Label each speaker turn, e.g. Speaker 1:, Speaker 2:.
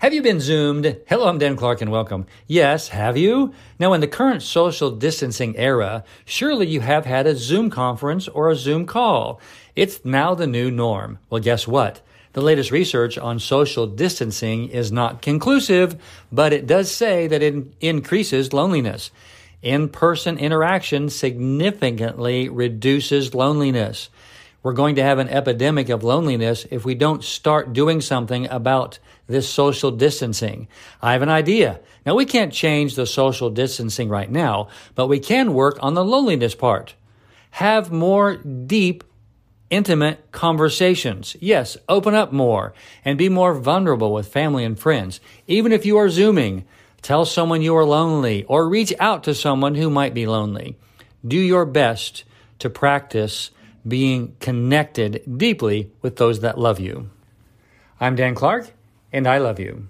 Speaker 1: Have you been Zoomed? Hello, I'm Dan Clark and welcome. Yes, have you? Now, in the current social distancing era, surely you have had a Zoom conference or a Zoom call. It's now the new norm. Well, guess what? The latest research on social distancing is not conclusive, but it does say that it increases loneliness. In person interaction significantly reduces loneliness. We're going to have an epidemic of loneliness if we don't start doing something about this social distancing. I have an idea. Now, we can't change the social distancing right now, but we can work on the loneliness part. Have more deep, intimate conversations. Yes, open up more and be more vulnerable with family and friends. Even if you are Zooming, tell someone you are lonely or reach out to someone who might be lonely. Do your best to practice being connected deeply with those that love you. I'm Dan Clark, and I love you.